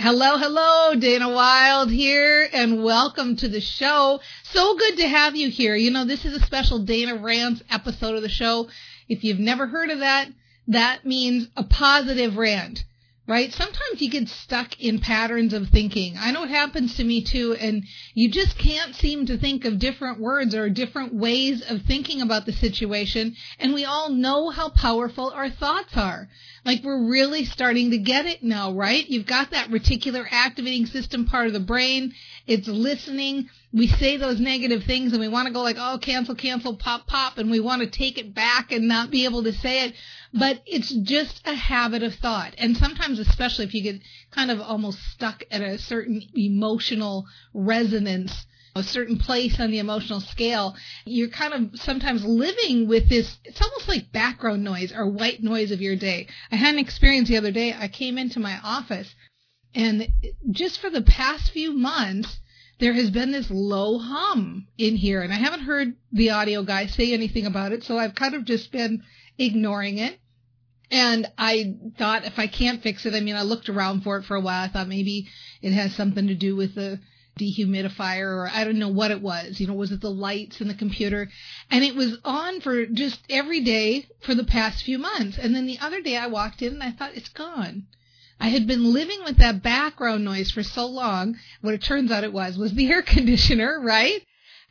Hello, hello, Dana Wilde here, and welcome to the show. So good to have you here. You know, this is a special Dana Rants episode of the show. If you've never heard of that, that means a positive rant, right? Sometimes you get stuck in patterns of thinking. I know it happens to me too, and you just can't seem to think of different words or different ways of thinking about the situation, and we all know how powerful our thoughts are. Like we're really starting to get it now, right? You've got that reticular activating system part of the brain. It's listening. We say those negative things and we want to go like, oh, cancel, cancel, pop, pop, and we want to take it back and not be able to say it. But it's just a habit of thought. And sometimes, especially if you get kind of almost stuck at a certain emotional resonance, a certain place on the emotional scale, you're kind of sometimes living with this, it's almost like background noise or white noise of your day. I had an experience the other day. I came into my office and just for the past few months, there has been this low hum in here and I haven't heard the audio guy say anything about it. So I've kind of just been ignoring it. And I thought if I can't fix it, I mean, I looked around for it for a while. I thought maybe it has something to do with the dehumidifier or I don't know what it was. You know, was it the lights in the computer? And it was on for just every day for the past few months. And then the other day I walked in and I thought it's gone. I had been living with that background noise for so long. What it turns out it was was the air conditioner, right?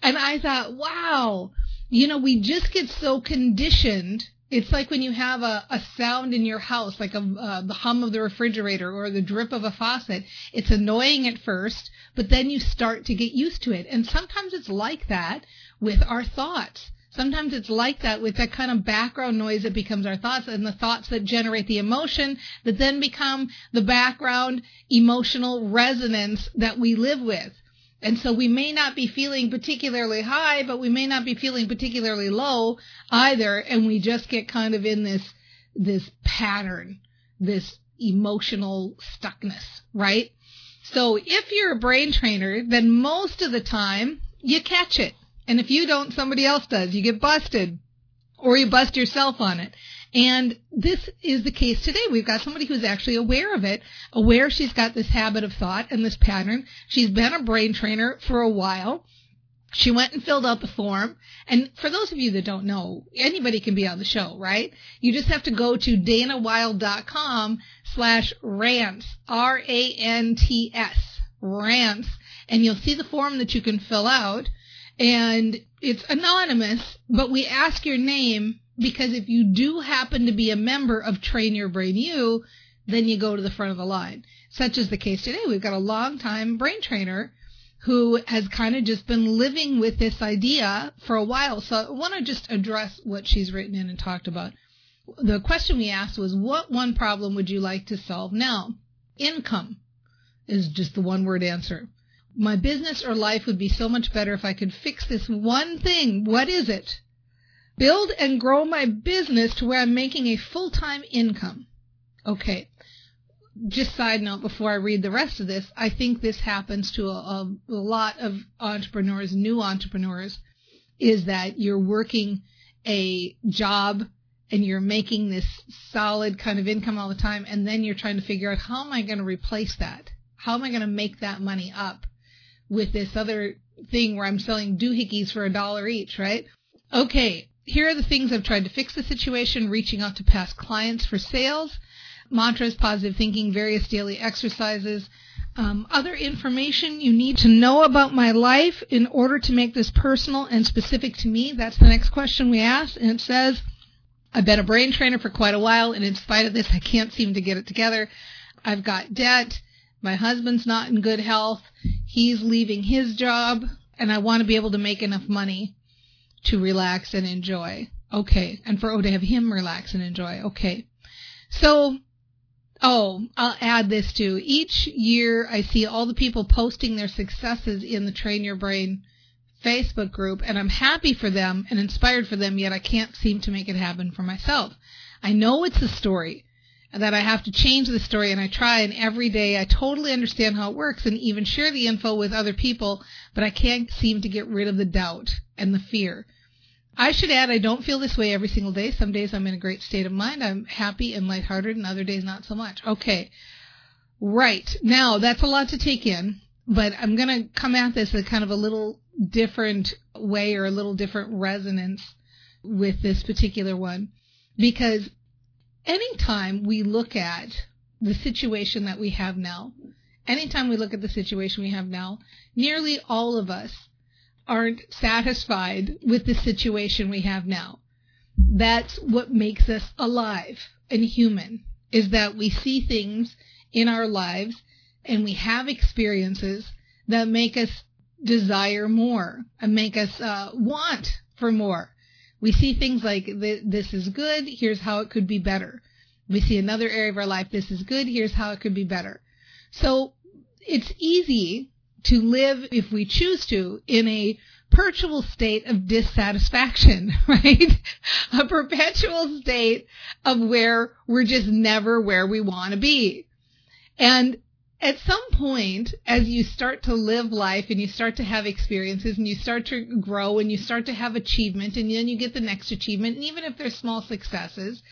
And I thought, wow, you know, we just get so conditioned it's like when you have a, a sound in your house, like a, uh, the hum of the refrigerator or the drip of a faucet. It's annoying at first, but then you start to get used to it. And sometimes it's like that with our thoughts. Sometimes it's like that with that kind of background noise that becomes our thoughts and the thoughts that generate the emotion that then become the background emotional resonance that we live with. And so we may not be feeling particularly high, but we may not be feeling particularly low either. And we just get kind of in this, this pattern, this emotional stuckness, right? So if you're a brain trainer, then most of the time you catch it. And if you don't, somebody else does. You get busted or you bust yourself on it. And this is the case today. We've got somebody who's actually aware of it, aware she's got this habit of thought and this pattern. She's been a brain trainer for a while. She went and filled out the form. And for those of you that don't know, anybody can be on the show, right? You just have to go to danawilde.com slash rants, R-A-N-T-S, rants, and you'll see the form that you can fill out. And it's anonymous, but we ask your name because if you do happen to be a member of Train Your Brain U, then you go to the front of the line. Such is the case today. We've got a long time brain trainer who has kind of just been living with this idea for a while. So I want to just address what she's written in and talked about. The question we asked was, what one problem would you like to solve now? Income is just the one word answer. My business or life would be so much better if I could fix this one thing. What is it? build and grow my business to where I'm making a full time income. Okay. Just side note before I read the rest of this, I think this happens to a, a lot of entrepreneurs, new entrepreneurs, is that you're working a job and you're making this solid kind of income all the time, and then you're trying to figure out how am I going to replace that? How am I going to make that money up with this other thing where I'm selling doohickeys for a dollar each, right? Okay, here are the things I've tried to fix the situation, reaching out to past clients for sales. mantras, positive thinking, various daily exercises, um, other information you need to know about my life in order to make this personal and specific to me. That's the next question we ask, And it says, I've been a brain trainer for quite a while, and in spite of this, I can't seem to get it together. I've got debt. My husband's not in good health. He's leaving his job, and I want to be able to make enough money to relax and enjoy. Okay. And for, oh, to have him relax and enjoy. Okay. So, oh, I'll add this too. Each year I see all the people posting their successes in the Train Your Brain Facebook group, and I'm happy for them and inspired for them, yet I can't seem to make it happen for myself. I know it's a story that I have to change the story, and I try, and every day I totally understand how it works and even share the info with other people, but I can't seem to get rid of the doubt and the fear. I should add, I don't feel this way every single day. Some days I'm in a great state of mind. I'm happy and lighthearted, and other days not so much. Okay. Right. Now, that's a lot to take in, but I'm going to come at this a kind of a little different way or a little different resonance with this particular one because anytime we look at the situation that we have now, anytime we look at the situation we have now, nearly all of us aren't satisfied with the situation we have now. That's what makes us alive and human is that we see things in our lives and we have experiences that make us desire more and make us uh, want for more. We see things like this is good, here's how it could be better. We see another area of our life, this is good, here's how it could be better. So it's easy to live, if we choose to, in a perpetual state of dissatisfaction, right? A perpetual state of where we're just never where we want to be. And at some point, as you start to live life and you start to have experiences and you start to grow and you start to have achievement and then you get the next achievement, and even if they're small successes,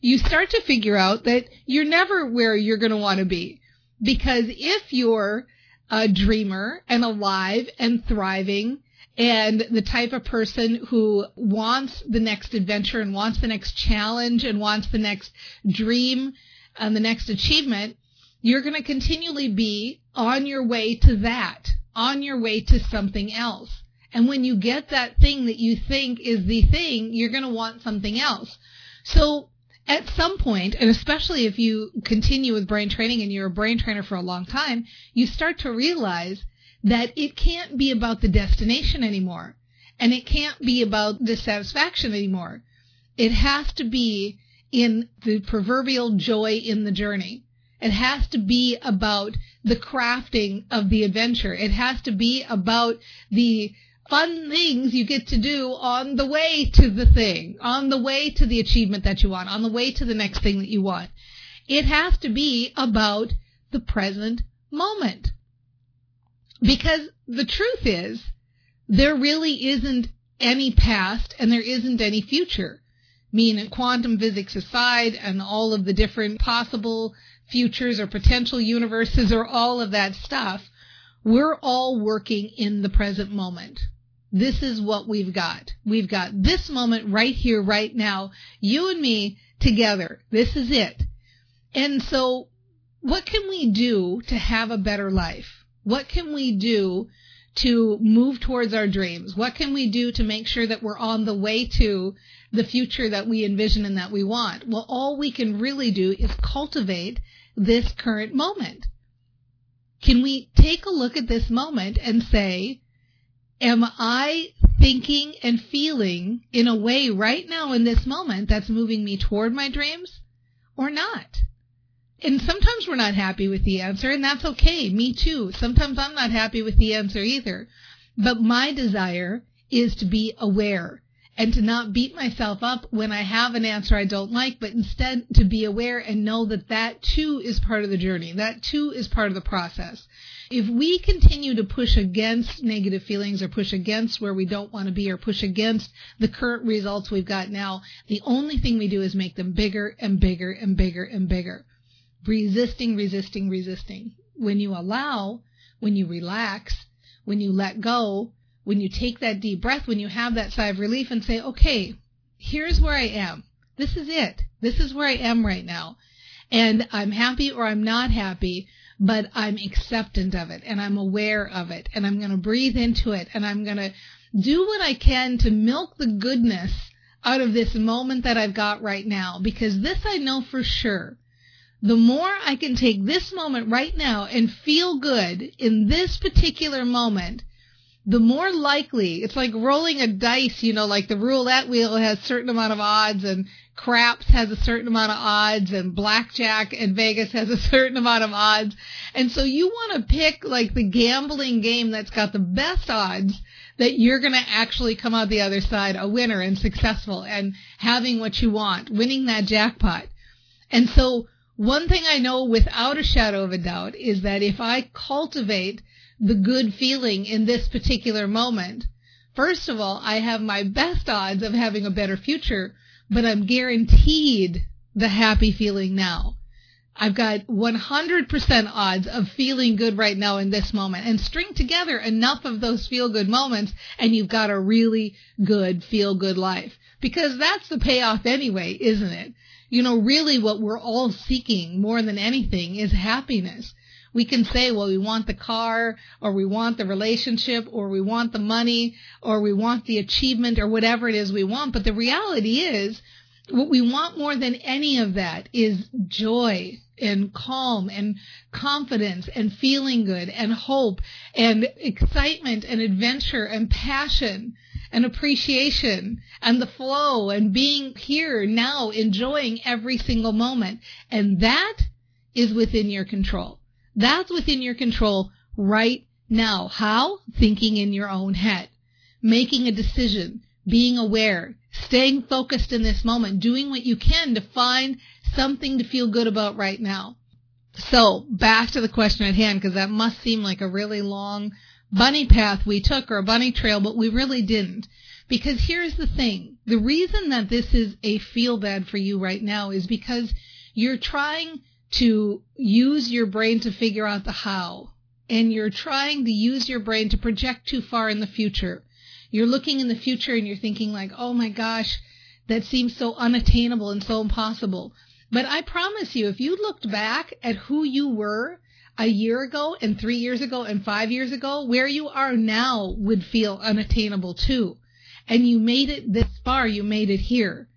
you start to figure out that you're never where you're going to want to be. Because if you're a dreamer and alive and thriving and the type of person who wants the next adventure and wants the next challenge and wants the next dream and the next achievement, you're going to continually be on your way to that, on your way to something else. And when you get that thing that you think is the thing, you're going to want something else. So at some point, and especially if you continue with brain training and you're a brain trainer for a long time, you start to realize that it can't be about the destination anymore. And it can't be about dissatisfaction anymore. It has to be in the proverbial joy in the journey. It has to be about the crafting of the adventure. It has to be about the fun things you get to do on the way to the thing, on the way to the achievement that you want, on the way to the next thing that you want. It has to be about the present moment. Because the truth is, there really isn't any past and there isn't any future. I mean, quantum physics aside and all of the different possible futures or potential universes or all of that stuff, we're all working in the present moment. This is what we've got. We've got this moment right here, right now, you and me together. This is it. And so what can we do to have a better life? What can we do to move towards our dreams? What can we do to make sure that we're on the way to the future that we envision and that we want? Well, all we can really do is cultivate this current moment. Can we take a look at this moment and say, am I thinking and feeling in a way right now in this moment that's moving me toward my dreams or not? And sometimes we're not happy with the answer, and that's okay. Me too. Sometimes I'm not happy with the answer either. But my desire is to be aware and to not beat myself up when I have an answer I don't like, but instead to be aware and know that that too is part of the journey. That too is part of the process. If we continue to push against negative feelings or push against where we don't want to be or push against the current results we've got now, the only thing we do is make them bigger and bigger and bigger and bigger. Resisting, resisting, resisting. When you allow, when you relax, when you let go, when you take that deep breath, when you have that sigh of relief and say, okay, here's where I am. This is it. This is where I am right now. And I'm happy or I'm not happy, but I'm acceptant of it and I'm aware of it and I'm going to breathe into it and I'm going to do what I can to milk the goodness out of this moment that I've got right now because this I know for sure. The more I can take this moment right now and feel good in this particular moment, the more likely it's like rolling a dice, you know, like the roulette wheel has certain amount of odds and craps has a certain amount of odds and blackjack and Vegas has a certain amount of odds. And so you want to pick like the gambling game that's got the best odds that you're going to actually come out the other side a winner and successful and having what you want, winning that jackpot. And so one thing I know without a shadow of a doubt is that if I cultivate the good feeling in this particular moment, first of all, I have my best odds of having a better future, but I'm guaranteed the happy feeling now. I've got 100% odds of feeling good right now in this moment and string together enough of those feel good moments and you've got a really good feel good life because that's the payoff anyway, isn't it? You know, really what we're all seeking more than anything is happiness. We can say, well, we want the car or we want the relationship or we want the money or we want the achievement or whatever it is we want. But the reality is what we want more than any of that is joy and calm and confidence and feeling good and hope and excitement and adventure and passion and appreciation and the flow and being here now enjoying every single moment. And that is within your control. That's within your control right now. How? Thinking in your own head, making a decision, being aware, staying focused in this moment, doing what you can to find something to feel good about right now. So back to the question at hand, because that must seem like a really long bunny path we took or a bunny trail, but we really didn't. Because here's the thing. The reason that this is a feel bad for you right now is because you're trying to use your brain to figure out the how. And you're trying to use your brain to project too far in the future. You're looking in the future and you're thinking like, oh my gosh, that seems so unattainable and so impossible. But I promise you, if you looked back at who you were a year ago and three years ago and five years ago, where you are now would feel unattainable too. And you made it this far, you made it here.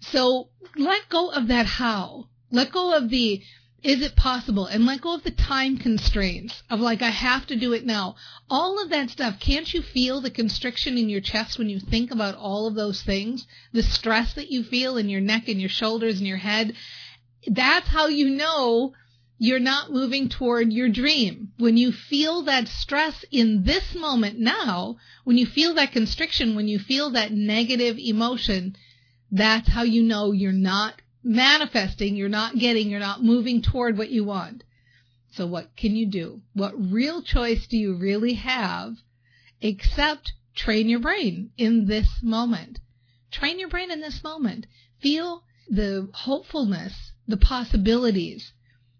So let go of that how. Let go of the is it possible? And let go of the time constraints of like, I have to do it now. All of that stuff. Can't you feel the constriction in your chest when you think about all of those things? The stress that you feel in your neck and your shoulders and your head. That's how you know you're not moving toward your dream. When you feel that stress in this moment now, when you feel that constriction, when you feel that negative emotion, that's how you know you're not manifesting, you're not getting, you're not moving toward what you want. So what can you do? What real choice do you really have except train your brain in this moment? Train your brain in this moment. Feel the hopefulness, the possibilities.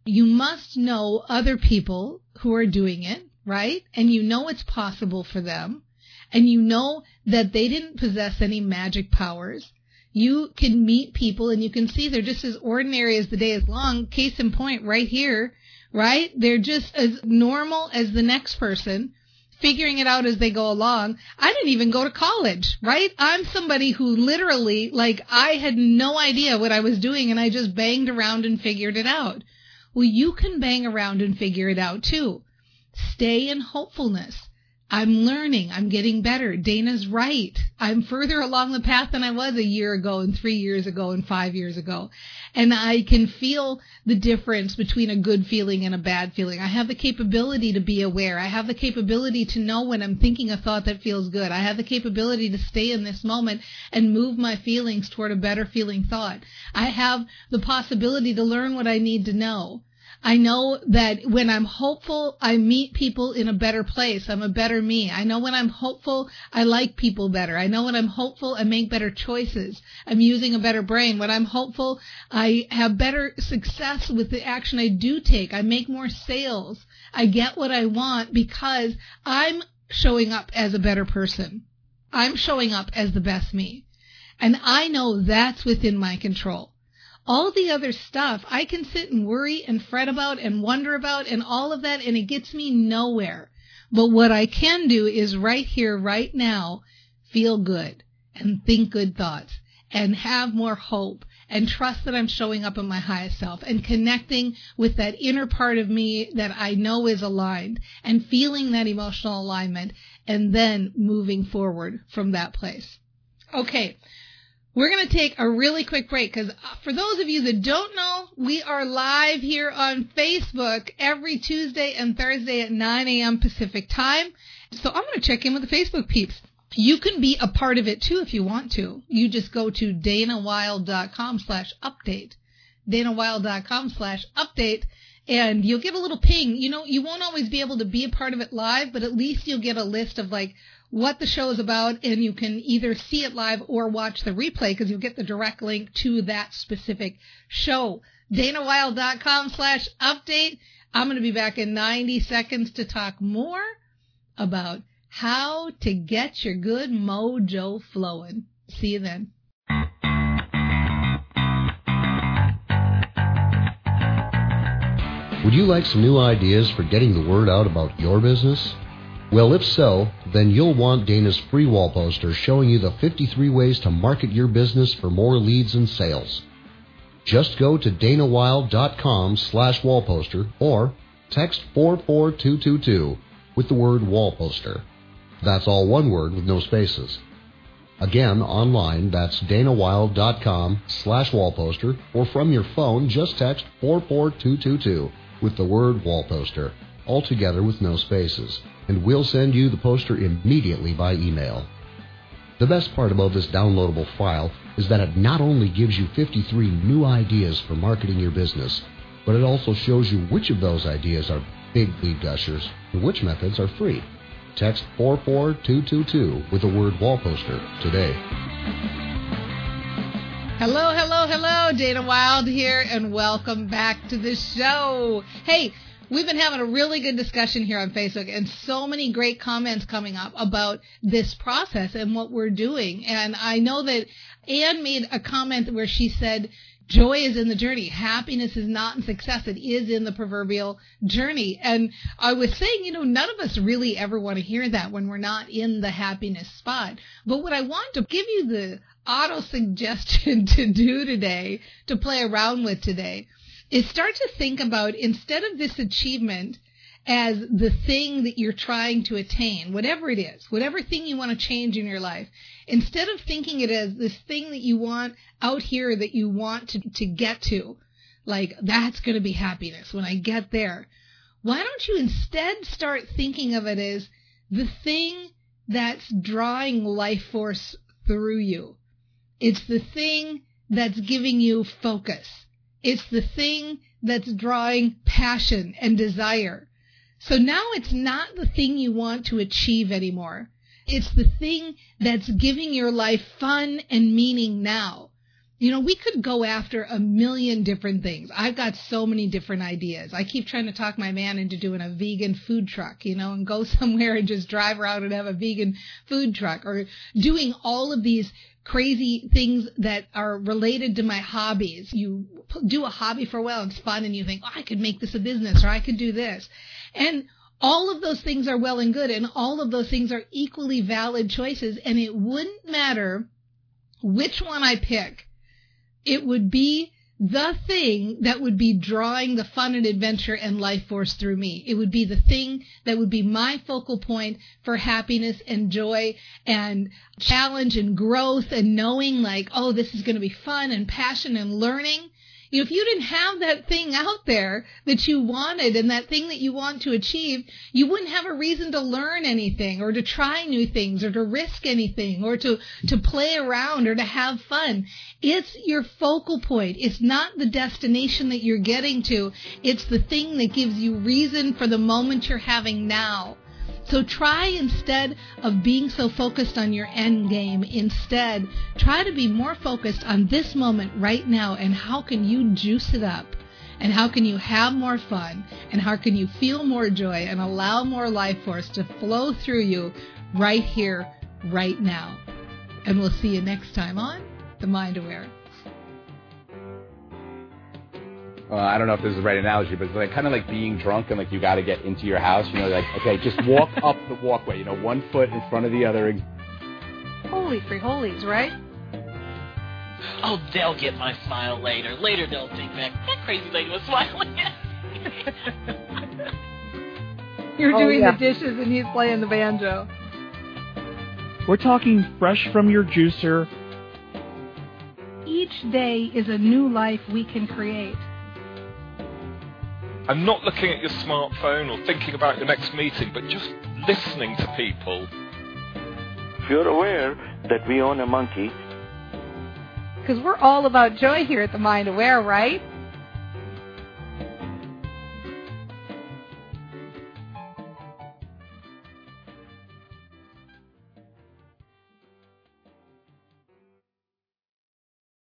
You must know other people who are doing it, right? And you know it's possible for them. And you know that they didn't possess any magic powers you can meet people and you can see they're just as ordinary as the day is long. Case in point, right here, right? They're just as normal as the next person, figuring it out as they go along. I didn't even go to college, right? I'm somebody who literally, like, I had no idea what I was doing and I just banged around and figured it out. Well, you can bang around and figure it out too. Stay in hopefulness. I'm learning. I'm getting better. Dana's right. I'm further along the path than I was a year ago and three years ago and five years ago. And I can feel the difference between a good feeling and a bad feeling. I have the capability to be aware. I have the capability to know when I'm thinking a thought that feels good. I have the capability to stay in this moment and move my feelings toward a better feeling thought. I have the possibility to learn what I need to know. I know that when I'm hopeful, I meet people in a better place. I'm a better me. I know when I'm hopeful, I like people better. I know when I'm hopeful, I make better choices. I'm using a better brain. When I'm hopeful, I have better success with the action I do take. I make more sales. I get what I want because I'm showing up as a better person. I'm showing up as the best me. And I know that's within my control. All the other stuff I can sit and worry and fret about and wonder about and all of that, and it gets me nowhere. But what I can do is right here, right now, feel good and think good thoughts and have more hope and trust that I'm showing up in my highest self and connecting with that inner part of me that I know is aligned and feeling that emotional alignment and then moving forward from that place. Okay. We're going to take a really quick break because uh, for those of you that don't know, we are live here on Facebook every Tuesday and Thursday at 9 a.m. Pacific time. So I'm going to check in with the Facebook peeps. You can be a part of it too if you want to. You just go to danawilde.com slash update. danawilde.com slash update and you'll get a little ping. You know, you won't always be able to be a part of it live, but at least you'll get a list of like what the show is about and you can either see it live or watch the replay because you'll get the direct link to that specific show. danawilde.com slash update. I'm going to be back in 90 seconds to talk more about how to get your good mojo flowing. See you then. Would you like some new ideas for getting the word out about your business? Well, if so, then you'll want Dana's free wall poster showing you the 53 ways to market your business for more leads and sales. Just go to danawilde.com slash wallposter or text 44222 with the word wallposter. That's all one word with no spaces. Again, online, that's danawilde.com slash wallposter or from your phone, just text 44222 with the word wallposter, all together with no spaces, and we'll send you the poster immediately by email. The best part about this downloadable file is that it not only gives you 53 new ideas for marketing your business, but it also shows you which of those ideas are big lead gushers and which methods are free. Text 44222 with the word wall poster today. Hello, hello, hello. Dana Wilde here, and welcome back to the show. Hey, we've been having a really good discussion here on Facebook, and so many great comments coming up about this process and what we're doing. And I know that Anne made a comment where she said, Joy is in the journey. Happiness is not in success. It is in the proverbial journey. And I was saying, you know, none of us really ever want to hear that when we're not in the happiness spot. But what I want to give you the auto suggestion to do today, to play around with today, is start to think about instead of this achievement as the thing that you're trying to attain, whatever it is, whatever thing you want to change in your life, instead of thinking it as this thing that you want out here that you want to, to get to, like that's going to be happiness when I get there, why don't you instead start thinking of it as the thing that's drawing life force through you? It's the thing that's giving you focus. It's the thing that's drawing passion and desire. So now it's not the thing you want to achieve anymore. It's the thing that's giving your life fun and meaning now. You know, we could go after a million different things. I've got so many different ideas. I keep trying to talk my man into doing a vegan food truck, you know, and go somewhere and just drive around and have a vegan food truck or doing all of these crazy things that are related to my hobbies. You do a hobby for a while, it's fun, and you think, oh, I could make this a business or I could do this. And all of those things are well and good, and all of those things are equally valid choices, and it wouldn't matter which one I pick. It would be the thing that would be drawing the fun and adventure and life force through me. It would be the thing that would be my focal point for happiness and joy and challenge and growth and knowing like, oh, this is going to be fun and passion and learning. If you didn't have that thing out there that you wanted and that thing that you want to achieve, you wouldn't have a reason to learn anything or to try new things or to risk anything or to, to play around or to have fun. It's your focal point. It's not the destination that you're getting to. It's the thing that gives you reason for the moment you're having now. So try instead of being so focused on your end game, instead try to be more focused on this moment right now and how can you juice it up? And how can you have more fun? And how can you feel more joy and allow more life force to flow through you right here, right now? And we'll see you next time on The Mind Aware. Uh, I don't know if this is the right analogy, but it's like kind of like being drunk and like you got to get into your house. You know, like okay, just walk up the walkway. You know, one foot in front of the other. Holy free holies, right? Oh, they'll get my smile later. Later they'll think back. That crazy lady was smiling. You're Oh, doing yeah. the dishes and he's playing the banjo. We're talking fresh from your juicer. Each day is a new life we can create. And not looking at your smartphone or thinking about your next meeting, but just listening to people. If you're aware that we own a monkey, Because we're all about joy here at the Mind Aware, right?